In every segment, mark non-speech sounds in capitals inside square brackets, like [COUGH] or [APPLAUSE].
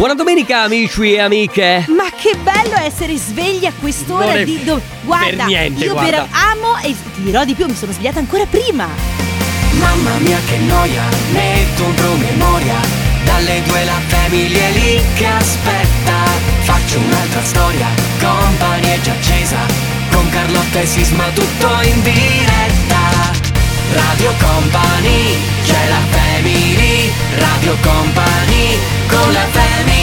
Buona domenica amici e amiche. Ma che bello essere svegli a quest'ora Non è di do- Guarda, per niente, io guarda. per amo e ti dirò di più, mi sono svegliata ancora prima. Mamma mia che noia, metto un promemoria Dalle due la famiglia è lì che aspetta Faccio un'altra storia, compagnia è già accesa Con Carlotta e Sisma tutto in diretta Radio Company, c'è la family Radio Company, con la family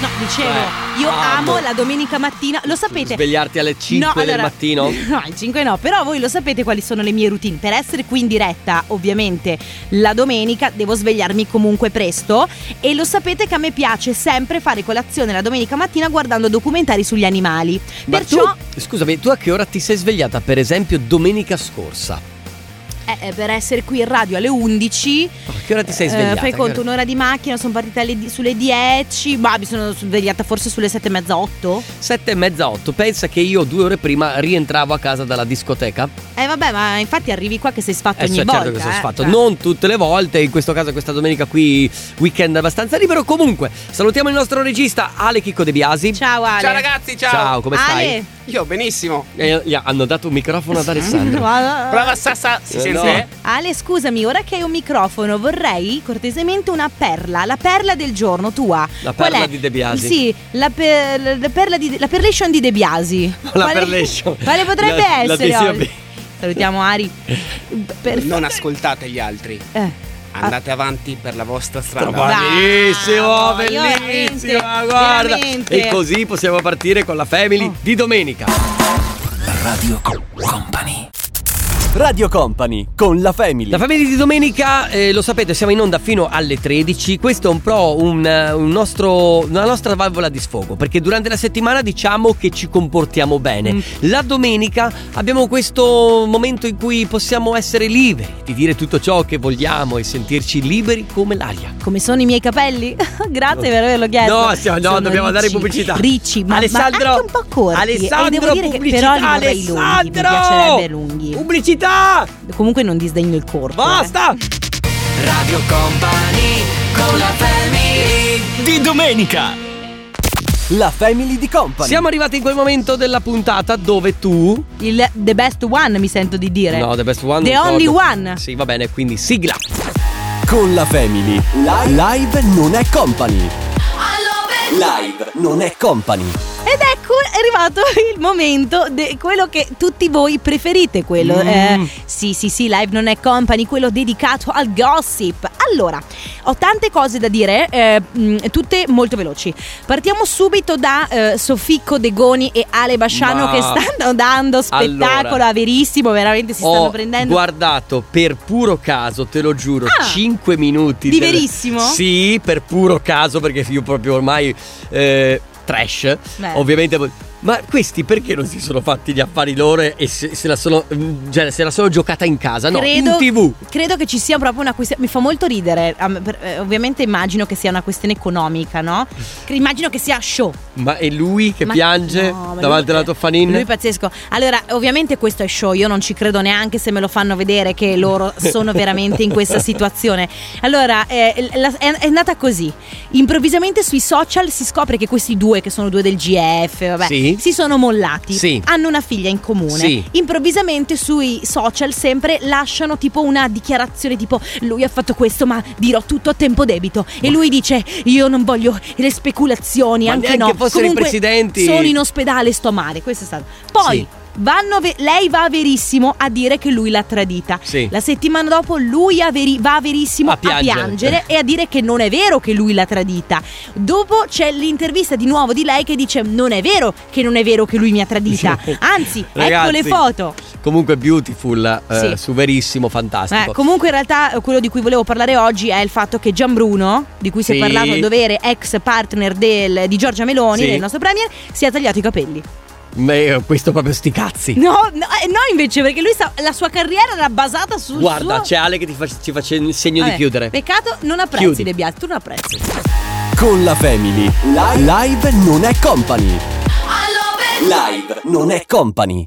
No, dicevo, Eh, io amo. amo la domenica mattina, lo sapete. Svegliarti alle 5 No, del allora- mattino? [LAUGHS] No, alle 5 no, però voi lo sapete quali sono le mie routine. Per essere qui in diretta, ovviamente, la domenica devo svegliarmi comunque presto e lo sapete che a me piace sempre fare colazione la domenica mattina guardando documentari sugli animali. Ma Perciò tu, scusami, tu a che ora ti sei svegliata? Per esempio domenica scorsa. Eh, eh, per essere qui in radio alle 11 A che ora ti sei Eh, svegliata? fai Che conto, ora- un'ora di macchina, sono partita alle di- sulle 10, ma mi sono svegliata forse sulle 7 e mezza, 8. Sette e mezza, otto. Pensa che io due ore prima rientravo a casa dalla discoteca. Eh vabbè, ma infatti arrivi qua che sei sfatto Eh, ogni cioè, volta. certo che sono eh. sfatto. Cioè, Non tutte le volte, in questo caso questa domenica qui weekend abbastanza libero. Comunque, salutiamo il nostro regista Ale Chicco De Biasi. Ciao Ale. Ciao ragazzi, ciao. Ciao, come stai? Io benissimo. Eh, gli hanno dato un microfono ad Alessandro. [LAUGHS] Prova Sassa, si Eh, sente? no. Ale, scusami, ora che hai un microfono vorrei cortesemente una perla, la perla del giorno tua. La Qual perla è? di De Biasi. Sì, la, per- la perla di la perlation di De Biasi. [LAUGHS] La Quale- perlation. Quale potrebbe La- la essere? Oggi? Salutiamo Ari. [LAUGHS] Per- Non ascoltate gli altri. eh. Andate avanti per la vostra strada. Bravissimo, bellissimo, guarda. veramente. E così possiamo partire con la family Oh. di domenica. Radio Company Radio Company con la Family. La family di domenica, eh, lo sapete, siamo in onda fino alle 13. Questo è un po' un, eh, un nostro, una nostra valvola di sfogo, perché durante la settimana diciamo che ci comportiamo bene. Mm. La domenica abbiamo questo momento in cui possiamo essere liberi di dire tutto ciò che vogliamo e sentirci liberi come l'aria. Come sono i miei capelli? [LAUGHS] Grazie per averlo chiesto. No, stiamo- no, Sono dobbiamo dare ricci, pubblicità. Ricci, ma, Alessandro, ma anche un po' corti. Alessandro, e devo dire che pubblicità, però li vorrei lunghi. Mi Alessandro! piacerebbe lunghi. Pubblicità! Comunque non disdegno il corpo. eh. Basta! Radio Company, con la family Di domenica. La Family di Company. Siamo arrivati in quel momento della puntata dove tu Il the best one mi sento di dire. No, the best one. The only ricordo. one. Sì, va bene, quindi sigla. Con la Family. Live non è company. Live non è company. Arrivato [LAUGHS] il momento di quello che tutti voi preferite, quello Mm. eh, sì sì sì, live non è company, quello dedicato al gossip. Allora, ho tante cose da dire, eh, mh, tutte molto veloci. Partiamo subito da eh, Sofico Degoni e Ale Basciano Ma- che stanno dando spettacolo Allora. a verissimo, veramente si stanno Ho prendendo guardato per puro caso, te lo giuro, Ah. 5 minuti. Di del- verissimo? Sì, per puro caso, perché io proprio ormai. eh, trash, Beh. ovviamente. Ma questi perché non si sono fatti gli affari loro e se, se la, sono, mm, cioè, se la sono giocata in casa? No, credo, in tv. credo che ci sia proprio una questione. Mi fa molto ridere. eh, ovviamente immagino che sia una questione economica, no? [LAUGHS] Immagino che sia show. Ma è lui che Ma- piange no, davanti alla Toffanin? Lui è pazzesco. Allora, ovviamente questo è show, io non ci credo neanche se me lo fanno vedere che loro [LAUGHS] sono veramente in questa situazione. Allora, eh, la- è, è andata così. Improvvisamente sui social si scopre che questi due, che sono due del GF, vabbè, Sì. Si sono mollati. Sì. Hanno una figlia in comune. Sì. Improvvisamente sui social sempre lasciano tipo una dichiarazione tipo lui ha fatto questo ma dirò tutto a tempo debito. E lui dice io non voglio le speculazioni, Ma anche no. fossero i Comunque, presidenti. Sono in ospedale, sto male. Questo è stato. Poi. Sì. Vanno ve- lei va verissimo a dire che lui l'ha tradita. Sì. La settimana dopo lui a veri- va verissimo A a piangere. piangere. e a dire che non è vero che lui l'ha tradita. Dopo c'è l'intervista di nuovo di lei che dice non è vero che non è vero che lui mi ha tradita. [LAUGHS] Anzi, ecco Ragazzi, le foto. Comunque beautiful, eh, Sì. su verissimo, fantastico. Eh, comunque in realtà eh, quello di cui volevo parlare oggi è il fatto che Gian Bruno, di cui si Sì. è parlato a dovere, ex partner del- di Giorgia Meloni, Sì. del nostro premier, si è tagliato i capelli. Beh, questo proprio sti cazzi. No, no, eh, no invece perché lui sta- la sua carriera era basata sul Guarda, suo... c'è Ale che ti fa- ci faccia il segno Vabbè, di chiudere. Peccato non apprezzi Chiudi. De Biasi, tu non apprezzi. Con la Family. Live non è company. Live non è company.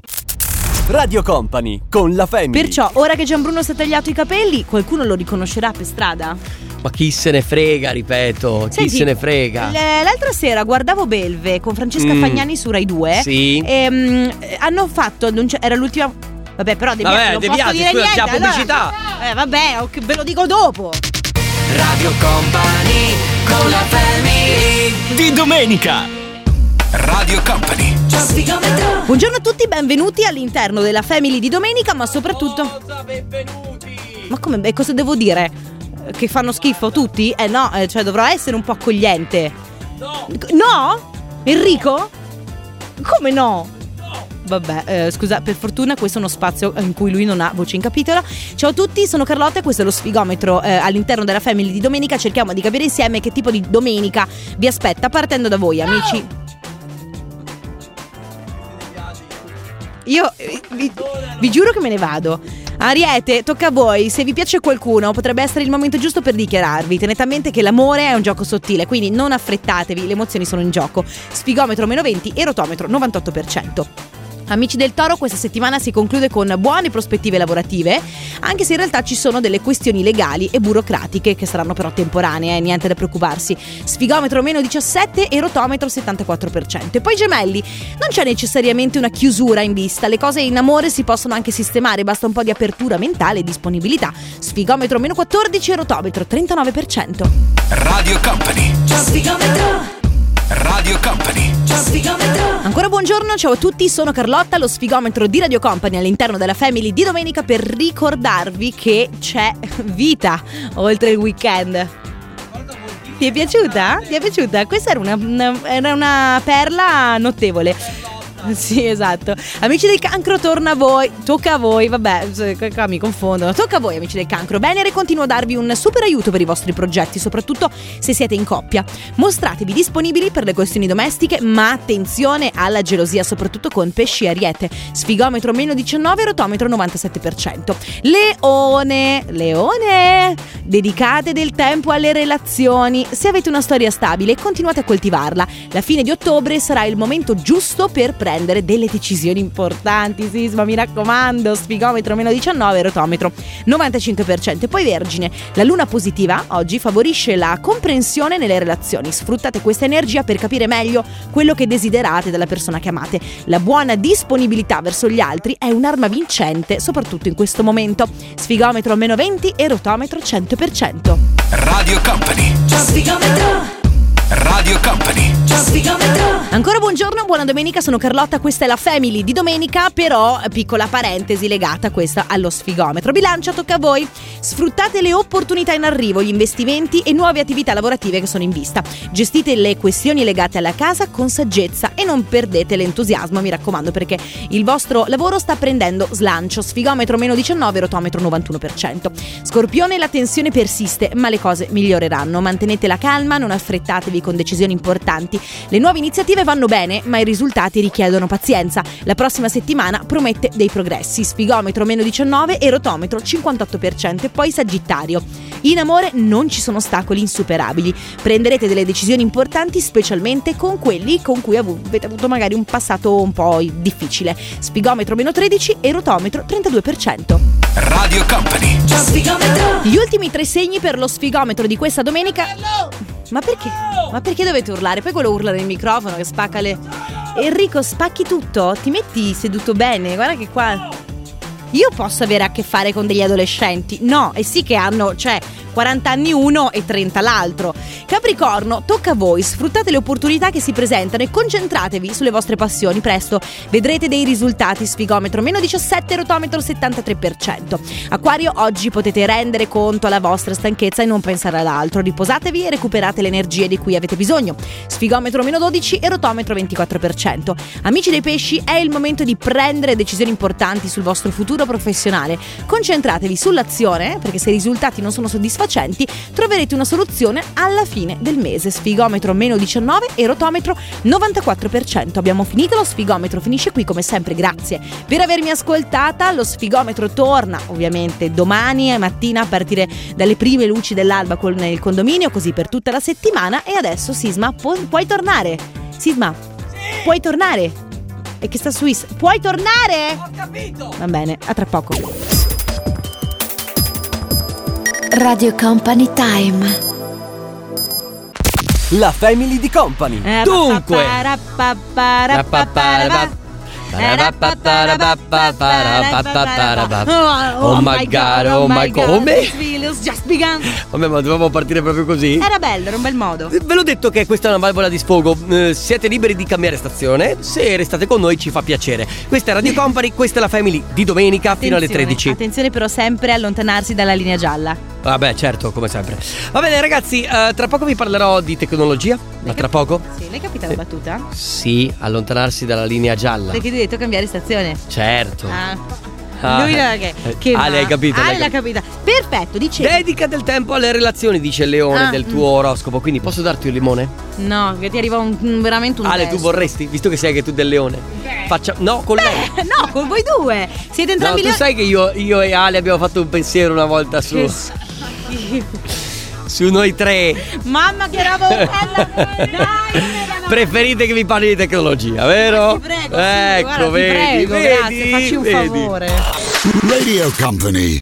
Radio Company con la Family. Perciò, ora che Gianbruno si è tagliato i capelli, qualcuno lo riconoscerà per strada? Ma chi se ne frega, ripeto, chi Senti, se ne frega. l- L'altra sera guardavo Belve con Francesca Mm. Fagnani su Rai 2. Sì. E, mm, hanno fatto. Era l'ultima. Vabbè, però De Vabbè, non De posso dire scusa, niente. allora- pubblicità. Eh, vabbè, ok, ve lo dico dopo. Radio Company con la family Di domenica. Radio Company Buongiorno a tutti, benvenuti all'interno della Family di domenica, ma soprattutto. Ma come? beh, cosa devo dire? Che fanno schifo tutti? Eh no, eh, cioè dovrò essere un po' accogliente. No! No? Enrico? Come no? Vabbè, eh, scusa, per fortuna questo è uno spazio in cui lui non ha voce in capitolo. Ciao a tutti, sono Carlotta e questo è lo sfigometro eh, all'interno della Family di domenica. Cerchiamo di capire insieme che tipo di domenica vi aspetta, partendo da voi, amici. Io eh, vi, vi giuro che me ne vado. Ariete, tocca a voi. Se vi piace qualcuno, potrebbe essere il momento giusto per dichiararvi. Tenete a mente che l'amore è un gioco sottile, quindi non affrettatevi, le emozioni sono in gioco. Sfigometro meno 20 e rotometro 98%. Amici del Toro, questa settimana si conclude con buone prospettive lavorative, anche se in realtà ci sono delle questioni legali e burocratiche che saranno però temporanee, eh, niente da preoccuparsi. Sfigometro meno 17 e rotometro 74%. E poi gemelli, non c'è necessariamente una chiusura in vista, le cose in amore si possono anche sistemare, basta un po' di apertura mentale e disponibilità. Sfigometro meno 14 e rotometro 39%. Radio Company Radio Company Ancora buongiorno, ciao a tutti, sono Carlotta, lo sfigometro di Radio Company all'interno della Family di domenica per ricordarvi che c'è vita oltre il weekend. Ti è piaciuta? Ti è piaciuta? Questa era una, una- era una perla notevole. [LAUGHS] Sì, esatto. Amici del cancro, torna a voi. Tocca a voi. Vabbè, qua mi confondo. Tocca a voi, amici del cancro. Venere continua a darvi un super aiuto per i vostri progetti, soprattutto se siete in coppia. Mostratevi disponibili per le questioni domestiche, ma attenzione alla gelosia, soprattutto con pesci e ariete. Sfigometro meno 19, rotometro 97%. Leone, leone, dedicate del tempo alle relazioni. Se avete una storia stabile, continuate a coltivarla. La fine di ottobre sarà il momento giusto per prendere delle decisioni importanti. Sisma, mi raccomando, sfigometro meno 19, rotometro 95%. E poi Vergine, la luna positiva oggi favorisce la comprensione nelle relazioni. Sfruttate questa energia per capire meglio quello che desiderate dalla persona che amate. La buona disponibilità verso gli altri è un'arma vincente, soprattutto in questo momento. Sfigometro meno 20 e rotometro 100%. Radio Company Radio Company Ancora buongiorno, buona domenica, sono Carlotta, questa è la Family di domenica, però piccola parentesi legata questa allo sfigometro. Bilancia, tocca a voi. Sfruttate le opportunità in arrivo, gli investimenti e nuove attività lavorative che sono in vista. Gestite le questioni legate alla casa con saggezza e non perdete l'entusiasmo, mi raccomando, perché il vostro lavoro sta prendendo slancio. Sfigometro meno 19, rotometro 91%. Scorpione, la tensione persiste, ma le cose miglioreranno. Mantenete la calma, non affrettatevi con decisioni importanti. Le nuove iniziative vanno bene, ma i risultati richiedono pazienza. La prossima settimana promette dei progressi. Sfigometro meno 19 e rotometro 58%. E poi Sagittario. In amore non ci sono ostacoli insuperabili. Prenderete delle decisioni importanti, specialmente con quelli con cui avete avuto magari un passato un po' difficile. Spigometro meno 13 e rotometro 32%. Radio Company Gli ultimi tre segni per lo sfigometro di questa domenica. Ma perché? Ma perché dovete urlare? Poi quello urla nel microfono che spacca le. Enrico, spacchi tutto? Ti metti seduto bene? Guarda che qua. Io posso avere a che fare con degli adolescenti? No, e sì che hanno, cioè, 40 anni uno e 30 l'altro. Capricorno, tocca a voi, sfruttate le opportunità che si presentano e concentratevi sulle vostre passioni, presto vedrete dei risultati, sfigometro meno 17, rotometro 73%. Acquario, oggi potete rendere conto alla vostra stanchezza e non pensare ad altro, riposatevi e recuperate le energie di cui avete bisogno. Sfigometro meno 12 e rotometro 24%. Amici dei pesci, è il momento di prendere decisioni importanti sul vostro futuro professionale. Concentratevi sull'azione, perché se i risultati non sono soddisfacenti, troverete una soluzione alla fine del mese. Sfigometro meno 19 e rotometro 94%. Abbiamo finito, lo sfigometro finisce qui come sempre, grazie per avermi ascoltata. Lo sfigometro torna ovviamente domani mattina a partire dalle prime luci dell'alba con il condominio, così per tutta la settimana. E adesso Sisma pu- puoi tornare. Sisma, puoi tornare. e che sta su Is. Puoi tornare? Ho capito! Va bene, a tra poco. Radio Company Time. La Family di Company. Eh, Dunque. Oh my god, oh my god. Come? Just begun. Vabbè, ma dovevamo partire proprio così? Era bello, era un bel modo. Ve l'ho detto che questa è una valvola di sfogo. Eh, siete liberi di cambiare stazione. Se restate con noi ci fa piacere. Questa è Radio Company, questa è la Family di domenica fino alle Attenzione, 13. Attenzione però sempre a allontanarsi dalla linea gialla. Vabbè, certo, come sempre. Va bene, ragazzi, eh, tra poco vi parlerò di tecnologia. Ma tra poco? Sì, l'hai capita la battuta? Sì, allontanarsi dalla linea gialla. Perché ti ho detto cambiare stazione. Certo. Ah. Ah. Lui l'ha che, Eh, che Ale, va. hai capito, Ale l'hai l'ha capita. Perfetto, dicevi. Dedica del tempo alle relazioni, dice il leone Ah, del tuo oroscopo. Quindi posso darti un limone? No, che ti arriva un, veramente un Ale, tu testo. vorresti, visto che sei anche tu del leone. Faccia. No, con lei. Eh, [LAUGHS] no, con voi due. Siete No, entrambi tu lì. sai che io, io e Ale abbiamo fatto un pensiero una volta su, Che schifo. [LAUGHS] su noi tre. Mamma che roba bella. [LAUGHS] Dai. Preferite che vi parli di tecnologia, vero? Ti prego, sì, ecco, guarda, ti vedi, prego, vedi, grazie, facci un vedi. favore. Radio Company.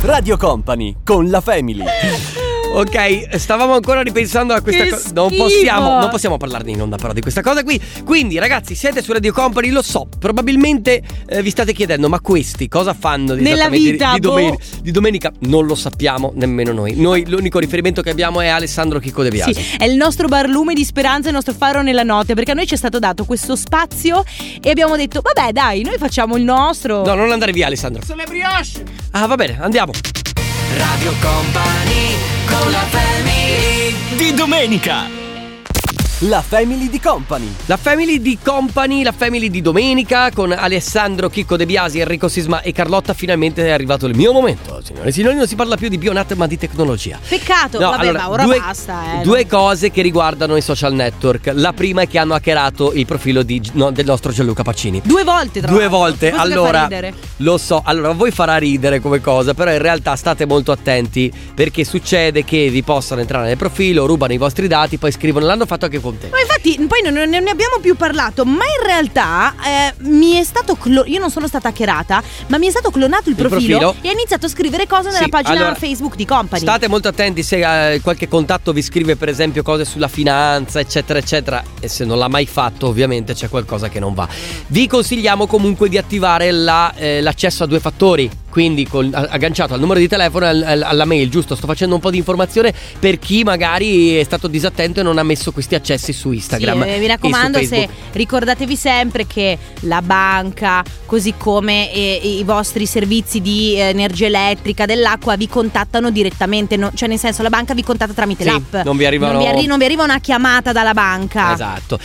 Radio Company con la Family. [LAUGHS] Ok, stavamo ancora ripensando a questa cosa. Non possiamo, non possiamo parlarne in onda però di questa cosa qui. Quindi, ragazzi, siete su Radio Company, lo so. Probabilmente eh, vi state chiedendo, ma questi cosa fanno di- Nella vita, di, di, boh. domen- di domenica? Non lo sappiamo nemmeno noi. Noi l'unico riferimento che abbiamo è Alessandro Chicco De Biasi. Sì, è il nostro barlume di speranza, il nostro faro nella notte, perché a noi ci è stato dato questo spazio e abbiamo detto, vabbè dai, noi facciamo il nostro. No, non andare via, Alessandro. Sono le brioche. Ah, va bene, andiamo. Radio Company con la family Di domenica. La Family di Company. La family di Company, la family di domenica con Alessandro Chicco De Biasi, Enrico Sisma e Carlotta. Finalmente è arrivato il mio momento, signore e signori. Non si parla più di Bionat, ma di tecnologia. Peccato, No, vabbè, allora, ma ora due, basta. Eh, due non- cose che riguardano i social network. La prima è che hanno hackerato il profilo di- no, del nostro Gianluca Pacini. Due volte, tra Due l'altro. volte, Questo allora ridere. lo so, allora a voi farà ridere come cosa, però in realtà state molto attenti perché succede che vi possano entrare nel profilo, rubano i vostri dati, poi scrivono l'hanno fatto anche con te. Ma infatti poi non, ne abbiamo più parlato, ma in realtà eh, mi è stato clo- io non sono stata hackerata, ma mi è stato clonato il Il profilo, profilo? e ha iniziato a scrivere cose nella Sì, pagina allora, Facebook di Company. State molto attenti se eh, qualche contatto vi scrive per esempio cose sulla finanza, eccetera, eccetera, e se non l'ha mai fatto ovviamente c'è qualcosa che non va. Vi consigliamo comunque di attivare la, eh, l'accesso a due fattori. Quindi col- agganciato al numero di telefono e al- al- alla mail, giusto? Sto facendo un po' di informazione per chi magari è stato disattento e non ha messo questi accessi su Sì, Instagram. eh, mi raccomando, se ricordatevi sempre che la banca, così come eh, i vostri servizi di eh, energia elettrica, dell'acqua, vi contattano direttamente. no- cioè, nel senso, la banca vi contatta tramite Sì, l'app. non vi arrivano- Non vi, arri- non vi arriva una chiamata dalla banca. Esatto.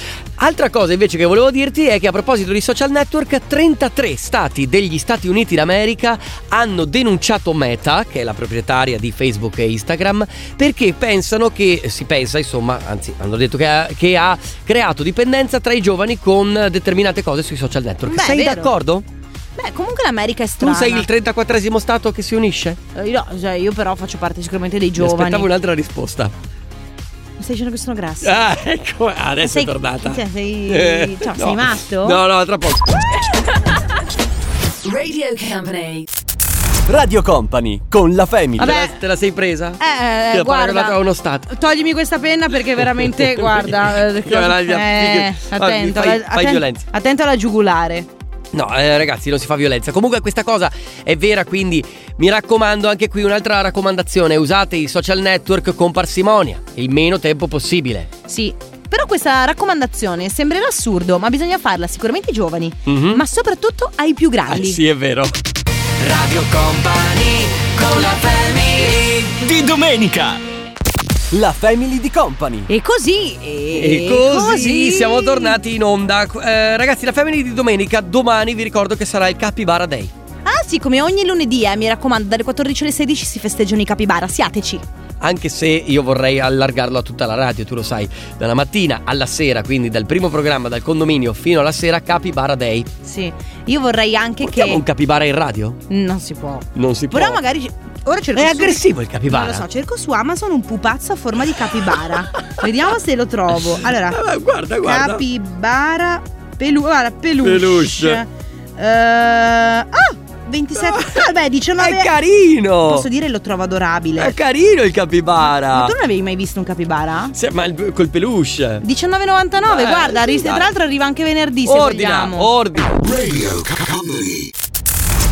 Altra cosa invece che volevo dirti è che a proposito di social network, 33 stati degli Stati Uniti d'America hanno denunciato Meta, che è la proprietaria di Facebook e Instagram, perché pensano che, si pensa insomma, anzi hanno detto che ha, che ha creato dipendenza tra i giovani con determinate cose sui social network. Beh, sei d'accordo? Beh, comunque l'America è Tu strana. sei il 34esimo stato che si unisce? Eh, no, cioè, io però faccio parte sicuramente dei Mi giovani. aspettavo un'altra risposta. Stai dicendo che sono grassi? Ah, [LAUGHS] ecco, adesso Sei- è tornata. cioè, sei- Eh, cioè, no. sei matto? No, no, tra poco. [LAUGHS] Radio Company. Radio Company con la Family. Vabbè. Te la, te la sei presa? Eh, paragonato guarda. a uno stato. Toglimi questa penna perché [LAUGHS] veramente, guarda. eh, eh, Ah, attento, fai- alla- fai atten- violenza. attento alla giugulare. No, eh, ragazzi, non si fa violenza. Comunque questa cosa è vera, quindi mi raccomando anche qui un'altra raccomandazione, usate i social network con parsimonia, il meno tempo possibile. Sì. Però questa raccomandazione sembrerà assurdo, ma bisogna farla sicuramente ai giovani, Mhm. ma soprattutto ai più grandi. Ah, sì, è vero. Radio Company con la family Di domenica. La Family di Company. E così, e, E così, siamo tornati in onda. Eh, ragazzi, la Family di domenica, domani vi ricordo che sarà il Capybara Day. Ah sì, come ogni lunedì, eh, mi raccomando, dalle 14 alle 16 si festeggiano i capibara, siateci. Anche se io vorrei allargarlo a tutta la radio, tu lo sai, dalla mattina alla sera, quindi dal primo programma, dal condominio fino alla sera, Capybara Day. Sì, io vorrei anche Portiamo che... un capibara in radio? Non si può. Non si può. Però magari... Ora cerco È su- aggressivo il capibara. Non lo so, cerco su Amazon un pupazzo a forma di capibara. Vediamo se lo trovo. Allora, [LAUGHS] Eh, guarda, guarda. capibara Pelu- guarda, peluche. Peluche. Eh, ah, 27. Vabbè, 19. È carino! Posso dire lo trovo adorabile. È carino il capibara! Ma tu non avevi mai visto un capibara? Sì, ma il- col peluche! 19,99, Eh, guarda, sì, tra l'altro arriva anche venerdì se Ordina, vogliamo. ordina! Radio Company.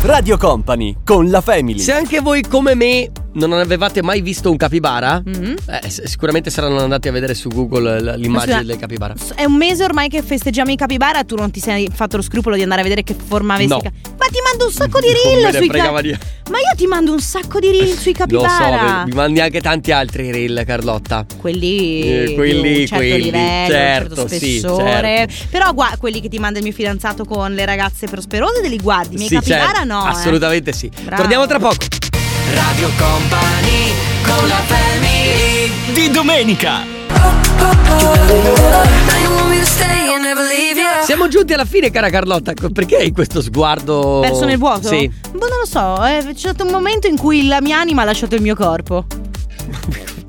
Radio Company con la Family. Se anche voi come me non avevate mai visto un capibara, Mhm. eh, sicuramente saranno andati a vedere su Google l- l'immagine scusa, del capibara. È un mese ormai che festeggiamo i capibara. Tu non ti sei fatto lo scrupolo di andare a vedere che forma avessi. No. ca- Ma ti mando un sacco di reel sui capibara. Ma io ti mando un sacco di reel sui Lo so, capibara. mi mandi anche tanti altri reel, Carlotta. Quelli, Eh, quelli, di un certo quelli, livello, certo, un certo sì, spessore. Però gua- quelli che ti manda il mio fidanzato con le ragazze prosperose, te li guardi. I miei Sì, capibara certo, no. eh. Assolutamente sì. Bravo. Torniamo tra poco. Radio Company con la family Di domenica. Siamo giunti alla fine, cara Carlotta. Perché hai questo sguardo Perso nel vuoto? Sì. Boh, non lo so. eh, c'è stato un momento in cui la mia anima ha lasciato il mio corpo.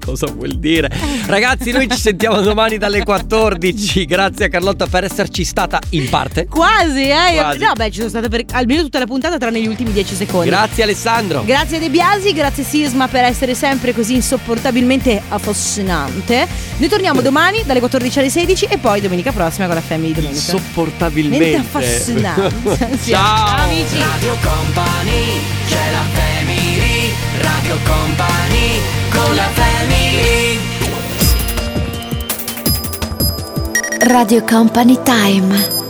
Cosa vuol dire? [LAUGHS] Ragazzi, noi ci sentiamo domani dalle 14. Grazie a Carlotta per esserci stata in parte. Quasi, eh? Quasi. No, beh, ci sono state per almeno tutta la puntata, tranne gli ultimi 10 secondi. Grazie Alessandro. Grazie De Biasi, grazie Sisma per essere sempre così insopportabilmente affascinante. Noi torniamo domani dalle 14 alle 16 e poi domenica prossima con la Family di Domenica. Insopportabilmente. Mente affascinante. [LAUGHS] Sì. Ciao. amici. Radio Company c'è la family Radio Company con la family Company Time.